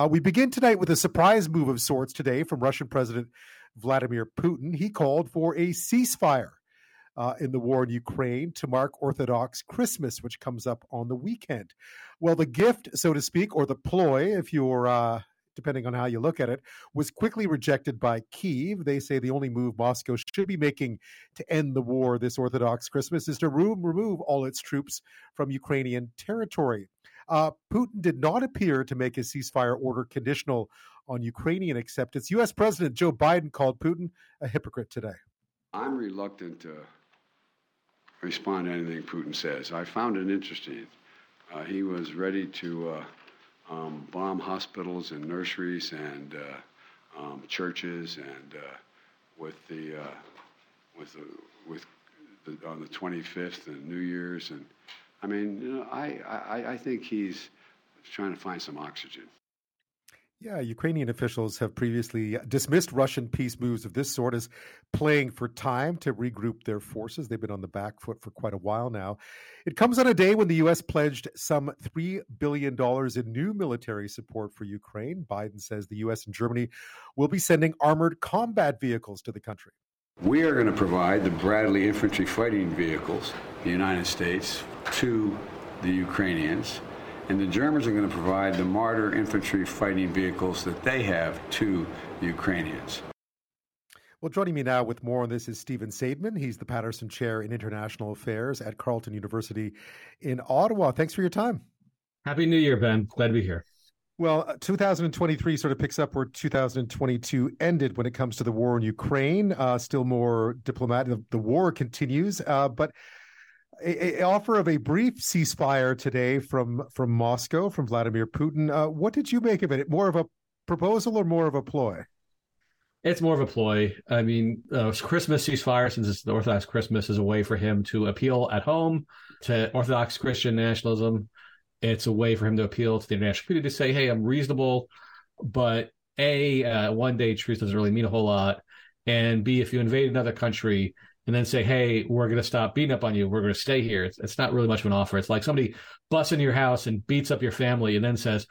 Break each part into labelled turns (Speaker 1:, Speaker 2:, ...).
Speaker 1: Uh, we begin tonight with a surprise move of sorts today from Russian President Vladimir Putin. He called for a ceasefire uh, in the war in Ukraine to mark Orthodox Christmas, which comes up on the weekend. Well, the gift, so to speak, or the ploy, if you're uh, depending on how you look at it, was quickly rejected by Kiev. They say the only move Moscow should be making to end the war this Orthodox Christmas is to remove all its troops from Ukrainian territory. Uh, Putin did not appear to make his ceasefire order conditional on Ukrainian acceptance. U.S. President Joe Biden called Putin a hypocrite today.
Speaker 2: I'm reluctant to respond to anything Putin says. I found it interesting. Uh, he was ready to uh, um, bomb hospitals and nurseries and uh, um, churches and uh, with the uh, with the, with the, on the 25th and New Year's and I mean you know I, I, I think he's trying to find some oxygen.
Speaker 1: Yeah, Ukrainian officials have previously dismissed Russian peace moves of this sort as playing for time to regroup their forces. They've been on the back foot for quite a while now. It comes on a day when the U.S. pledged some $3 billion in new military support for Ukraine. Biden says the U.S. and Germany will be sending armored combat vehicles to the country.
Speaker 2: We are going to provide the Bradley infantry fighting vehicles, the United States, to the Ukrainians and the Germans are going to provide the Marder infantry fighting vehicles that they have to the Ukrainians.
Speaker 1: Well, joining me now with more on this is Stephen Saideman. He's the Paterson Chair in International Affairs at Carleton University in Ottawa. Thanks for your time.
Speaker 3: Happy New Year, Ben. Glad to be here.
Speaker 1: Well, uh, 2023 sort of picks up where 2022 ended when it comes to the war in Ukraine. Uh, still more diplomatic. The, war continues, uh, but a, a, offer of a brief ceasefire today from from Moscow from Vladimir Putin. Uh, what did you make of it? More of a proposal or more of a ploy?
Speaker 3: It's more of a ploy. I mean, uh, Christmas ceasefire, since it's the Orthodox Christmas, is a way for him to appeal at home to Orthodox Christian nationalism. It's a way for him to appeal to the international community to say, "Hey, I'm reasonable," but a uh, one day truth doesn't really mean a whole lot, and b if you invade another country, and then say, "Hey, we're going to stop beating up on you. We're going to stay here." It's, it's not really much of an offer. It's like somebody busts into your house and beats up your family, and then says,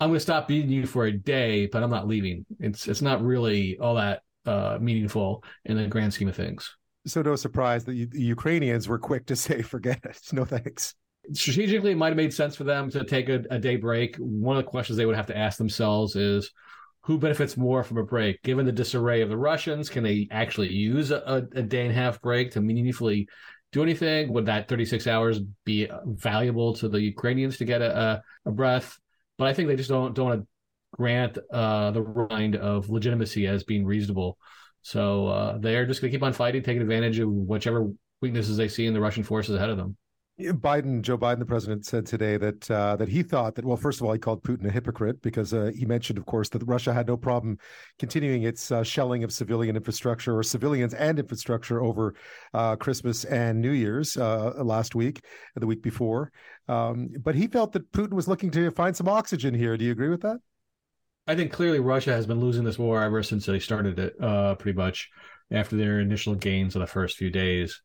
Speaker 3: "I'm going to stop beating you for a day, but I'm not leaving." It's it's not really all that uh, meaningful in the grand scheme of things.
Speaker 1: So no surprise that the Ukrainians were quick to say, "Forget it, no thanks."
Speaker 3: Strategically, it might have made sense for them to take a, a day break. One of the questions they would have to ask themselves is who benefits more from a break? Given the disarray of the Russians, can they actually use a, a day and a half break to meaningfully do anything? Would that 36 hours be valuable to the Ukrainians to get a, a, breath? But I think they just don't don't want to grant uh, the kind of legitimacy as being reasonable. So uh, they're just going to keep on fighting, taking advantage of whichever weaknesses they see in the Russian forces ahead of them.
Speaker 1: Biden, Joe Biden, the president, said today that uh, that he thought that well, first of all, he called Putin a hypocrite because uh, he mentioned, of course, that Russia had no problem continuing its uh, shelling of civilian infrastructure or civilians and infrastructure over uh, Christmas and New Year's uh, last week, the week before. Um, but he felt that Putin was looking to find some oxygen here. Do you agree with that?
Speaker 3: I think clearly Russia has been losing this war ever since they started it, uh, pretty much after their initial gains of the first few days.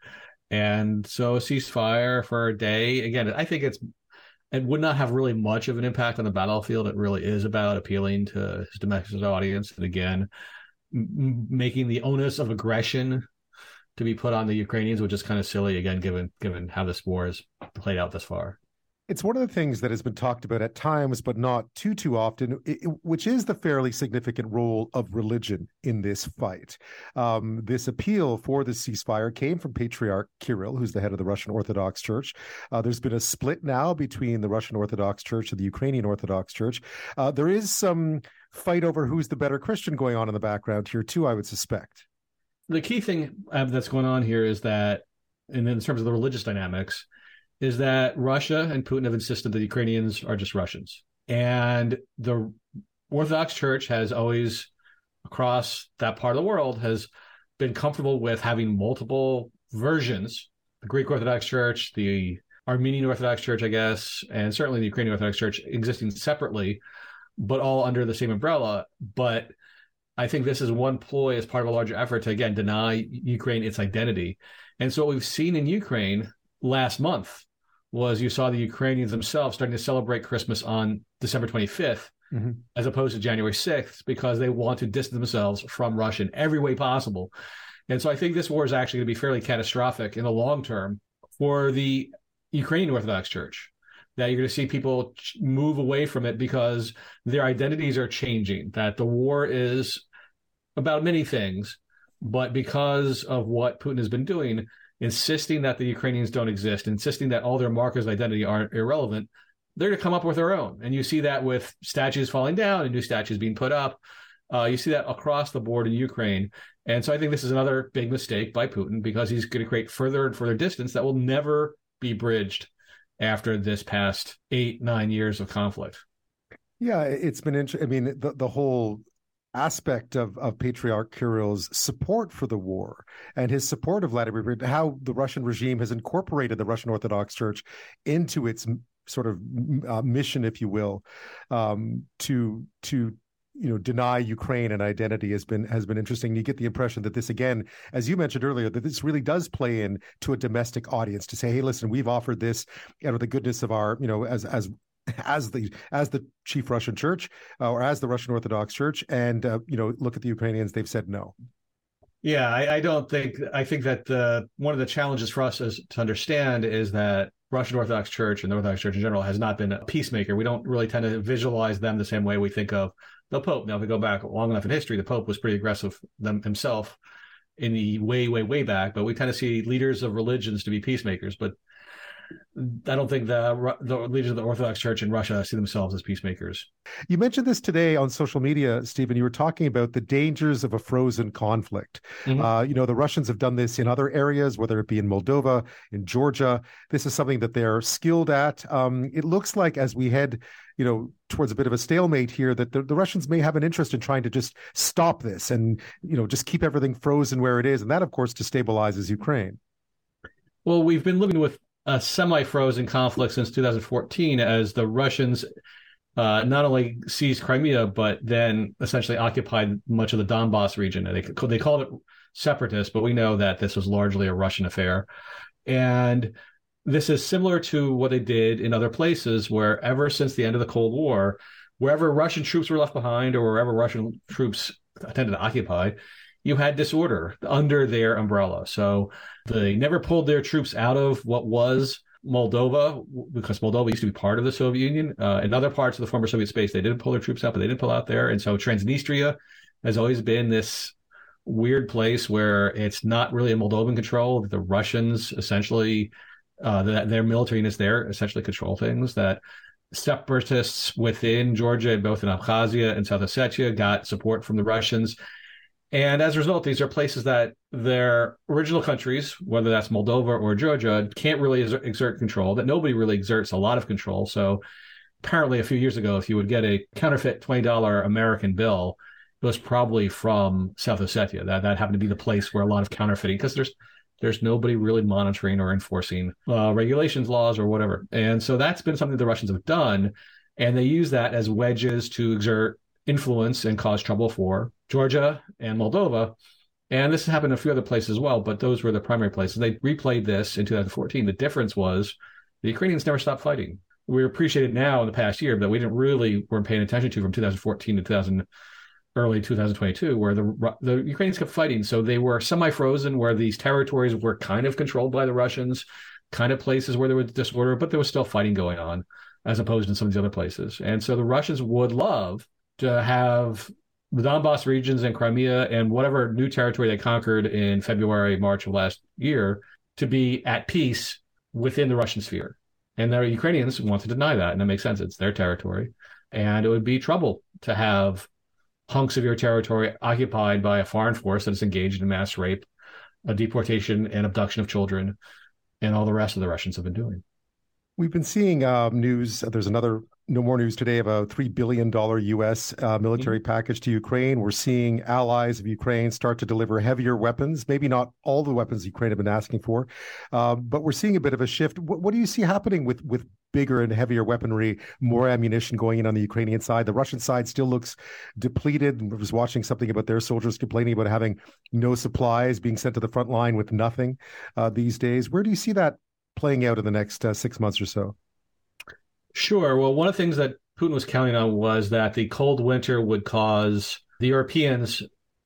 Speaker 3: And so a ceasefire for a day, again, I think it's it would not have really much of an impact on the battlefield. It really is about appealing to his domestic audience, and again, m- making the onus of aggression to be put on the Ukrainians, which is kind of silly, again, given given how this war has played out thus far.
Speaker 1: It's one of the things that has been talked about at times, but not too too often, which is the fairly significant role of religion in this fight. Um, this appeal for the ceasefire came from Patriarch Kirill, who's the head of the Russian Orthodox Church. Uh, there's been a split now between the Russian Orthodox Church and the Ukrainian Orthodox Church. Uh, there is some fight over who's the better Christian going on in the background here too. I would suspect.
Speaker 3: The key thing uh, that's going on here is that, and in terms of the religious dynamics is that Russia and Putin have insisted that Ukrainians are just Russians. And the Orthodox Church has always, across that part of the world, has been comfortable with having multiple versions the Greek Orthodox Church, the Armenian Orthodox Church, I guess, and certainly the Ukrainian Orthodox Church existing separately, but all under the same umbrella. But I think this is one ploy as part of a larger effort to, again, deny Ukraine its identity. And so what we've seen in Ukraine last month was you saw the Ukrainians themselves starting to celebrate Christmas on December 25th mm-hmm. as opposed to January 6th because they want to distance themselves from Russia in every way possible. And so I think this war is actually going to be fairly catastrophic in the long term for the Ukrainian Orthodox Church. That you're going to see people move away from it because their identities are changing. That the war is about many things, but because of what Putin has been doing, insisting that the Ukrainians don't exist, insisting that all their markers of identity are irrelevant, they're going to come up with their own. And you see that with statues falling down and new statues being put up. Uh, you see that across the board in Ukraine. And so I think this is another big mistake by Putin because he's going to create further and further distance that will never be bridged after this past eight, nine years of conflict.
Speaker 1: Yeah, it's been interesting. I mean, the, the whole aspect of, of Patriarch Kirill's support for the war and his support of Vladimir, how the Russian regime has incorporated the Russian Orthodox Church into its sort of uh, mission, if you will, um, to to you know deny Ukraine an identity has been has been interesting. You get the impression that this again, as you mentioned earlier, that this really does play in to a domestic audience to say, hey, listen, we've offered this out of the goodness of our you know as as as the as the chief Russian church uh, or as the Russian Orthodox Church, and uh, you know, look at the Ukrainians; they've said no.
Speaker 3: Yeah, I, I don't think. I think that the, one of the challenges for us is to understand is that Russian Orthodox Church and the Orthodox Church in general has not been a peacemaker. We don't really tend to visualize them the same way we think of the Pope. Now, if we go back long enough in history, the Pope was pretty aggressive them, himself in the way, way, way back. But we tend to see leaders of religions to be peacemakers. But I don't think the the leaders of the Orthodox Church in Russia see themselves as peacemakers.
Speaker 1: You mentioned this today on social media, Stephen. You were talking about the dangers of a frozen conflict. Mm-hmm. Uh, you know, the Russians have done this in other areas, whether it be in Moldova, in Georgia. This is something that they're skilled at. Um, it looks like as we head, you know, towards a bit of a stalemate here, that the, the Russians may have an interest in trying to just stop this and you know just keep everything frozen where it is, and that, of course, destabilizes Ukraine.
Speaker 3: Well, we've been living with a semi-frozen conflict since 2014 as the Russians uh, not only seized Crimea but then essentially occupied much of the Donbass region. They they called it separatist, but we know that this was largely a Russian affair, and this is similar to what they did in other places where ever since the end of the Cold War, wherever Russian troops were left behind or wherever Russian troops tended to occupy, you had disorder under their umbrella. So they never pulled their troops out of what was Moldova because Moldova used to be part of the Soviet Union. Uh, in other parts of the former Soviet space, they didn't pull their troops out, but they didn't pull out there. And so Transnistria has always been this weird place where it's not really in Moldovan control. The Russians essentially, uh, the, their military units there essentially control things. That separatists within Georgia, both in Abkhazia and South Ossetia, got support from the Russians. And as a result, these are places that their original countries, whether that's Moldova or Georgia, can't really exert control, that nobody really exerts a lot of control. So apparently, a few years ago, if you would get a counterfeit $20 American bill, it was probably from South Ossetia. That, that happened to be the place where a lot of counterfeiting, because there's there's nobody really monitoring or enforcing uh, regulations, laws, or whatever. And so that's been something the Russians have done. And they use that as wedges to exert influence and cause trouble for Georgia and Moldova. And this happened in a few other places as well, but those were the primary places. They replayed this in 2014. The difference was the Ukrainians never stopped fighting. We appreciate it now in the past year, but we didn't really weren't paying attention to from 2014 to 2000 early 2022, where the the Ukrainians kept fighting. So they were semi-frozen, where these territories were kind of controlled by the Russians, kind of places where there was disorder, but there was still fighting going on, as opposed to some of these other places. And so the Russians would love to have the Donbass regions and Crimea and whatever new territory they conquered in February, March of last year to be at peace within the Russian sphere. And the Ukrainians want to deny that. And that makes sense. It's their territory. And it would be trouble to have hunks of your territory occupied by a foreign force that is engaged in mass rape, deportation and abduction of children, and all the rest of the Russians have been doing.
Speaker 1: We've been seeing um, news. There's another no more news today of a $3 billion U.S. Uh, military mm-hmm. package to Ukraine. We're seeing allies of Ukraine start to deliver heavier weapons, maybe not all the weapons Ukraine have been asking for, uh, but we're seeing a bit of a shift. What, what, do you see happening with, with bigger and heavier weaponry, more ammunition going in on the Ukrainian side? The Russian side still looks depleted. I was watching something about their soldiers complaining about having no supplies, being sent to the front line with nothing uh, these days. Where do you see that playing out in the next uh, six months or so?
Speaker 3: Sure. Well, one of the things that Putin was counting on was that the cold winter would cause the Europeans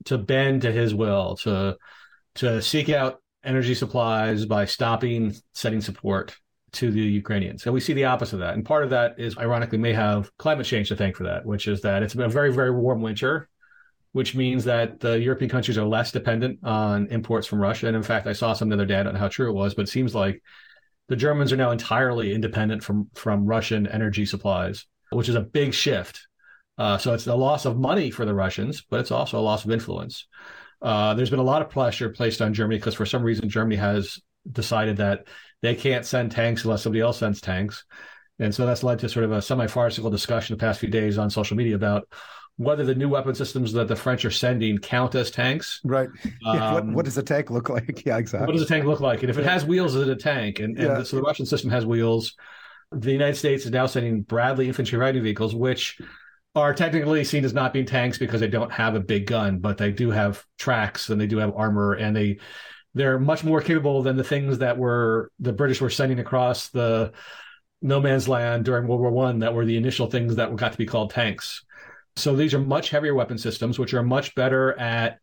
Speaker 3: to bend to his will, to to seek out energy supplies by stopping sending support to the Ukrainians. And we see the opposite of that. And part of that is, ironically, may have climate change to thank for that, which is that it's been a very, very warm winter, which means that the European countries are less dependent on imports from Russia. And in fact, I saw some the other day, I don't know how true it was, but it seems like the Germans are now entirely independent from, from Russian energy supplies, which is a big shift. Uh, so it's a loss of money for the Russians, but it's also a loss of influence. Uh, there's been a lot of pressure placed on Germany because for some reason Germany has decided that they can't send tanks unless somebody else sends tanks. And so that's led to sort of a semi farcical discussion the past few days on social media about whether the new weapon systems that the French are sending count as tanks.
Speaker 1: Right. Um, what, what, does a tank look like? Yeah, exactly.
Speaker 3: What does a tank look like? And if it has wheels, is it a tank? And, and yeah. so the Russian system has wheels. The United States is now sending Bradley infantry fighting vehicles, which are technically seen as not being tanks because they don't have a big gun, but they do have tracks and they do have armor and they they're much more capable than the things that were the British were sending across the no man's land during World War One that were the initial things that got to be called tanks. So these are much heavier weapon systems, which are much better at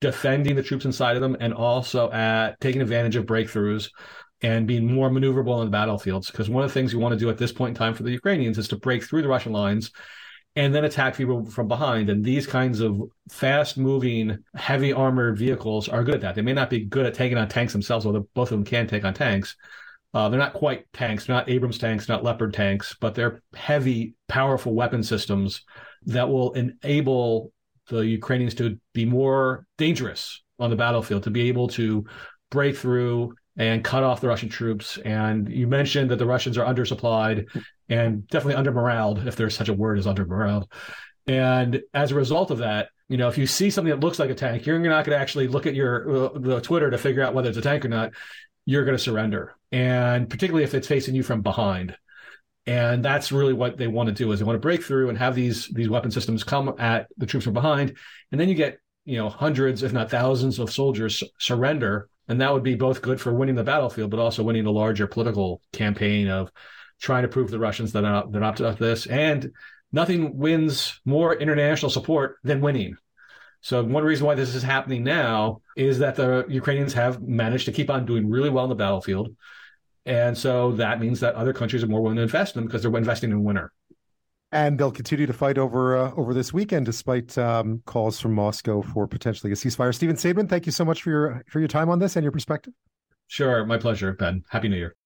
Speaker 3: defending the troops inside of them and also at taking advantage of breakthroughs and being more maneuverable on the battlefields. Because one of the things we want to do at this point in time for the Ukrainians is to break through the Russian lines and then attack people from behind. And these kinds of fast moving, heavy armored vehicles are good at that. They may not be good at taking on tanks themselves, although both of them can take on tanks. Uh, they're not quite tanks, not Abrams tanks, not Leopard tanks, but they're heavy, powerful weapon systems that will enable the Ukrainians to be more dangerous on the battlefield, to be able to break through and cut off the Russian troops. And you mentioned that the Russians are undersupplied and definitely under moraled, if there's such a word as under moraled. And as a result of that, you know, if you see something that looks like a tank, you're not going to actually look at your uh, the Twitter to figure out whether it's a tank or not. You're going to surrender, and particularly if it's facing you from behind. And that's really what they want to do is they want to break through and have these these weapon systems come at the troops from behind, and then you get you know hundreds, if not thousands, of soldiers surrender, and that would be both good for winning the battlefield, but also winning the larger political campaign of trying to prove the Russians that they're not, they're not to this. And nothing wins more international support than winning. So one reason why this is happening now is that the Ukrainians have managed to keep on doing really well in the battlefield. And so that means that other countries are more willing to invest in them because they're investing in winner.
Speaker 1: And they'll continue to fight over uh, over this weekend, despite um, calls from Moscow for potentially a ceasefire. Stephen Saideman, thank you so much for your for your time on this and your perspective.
Speaker 3: Sure, my pleasure, Ben. Happy New Year.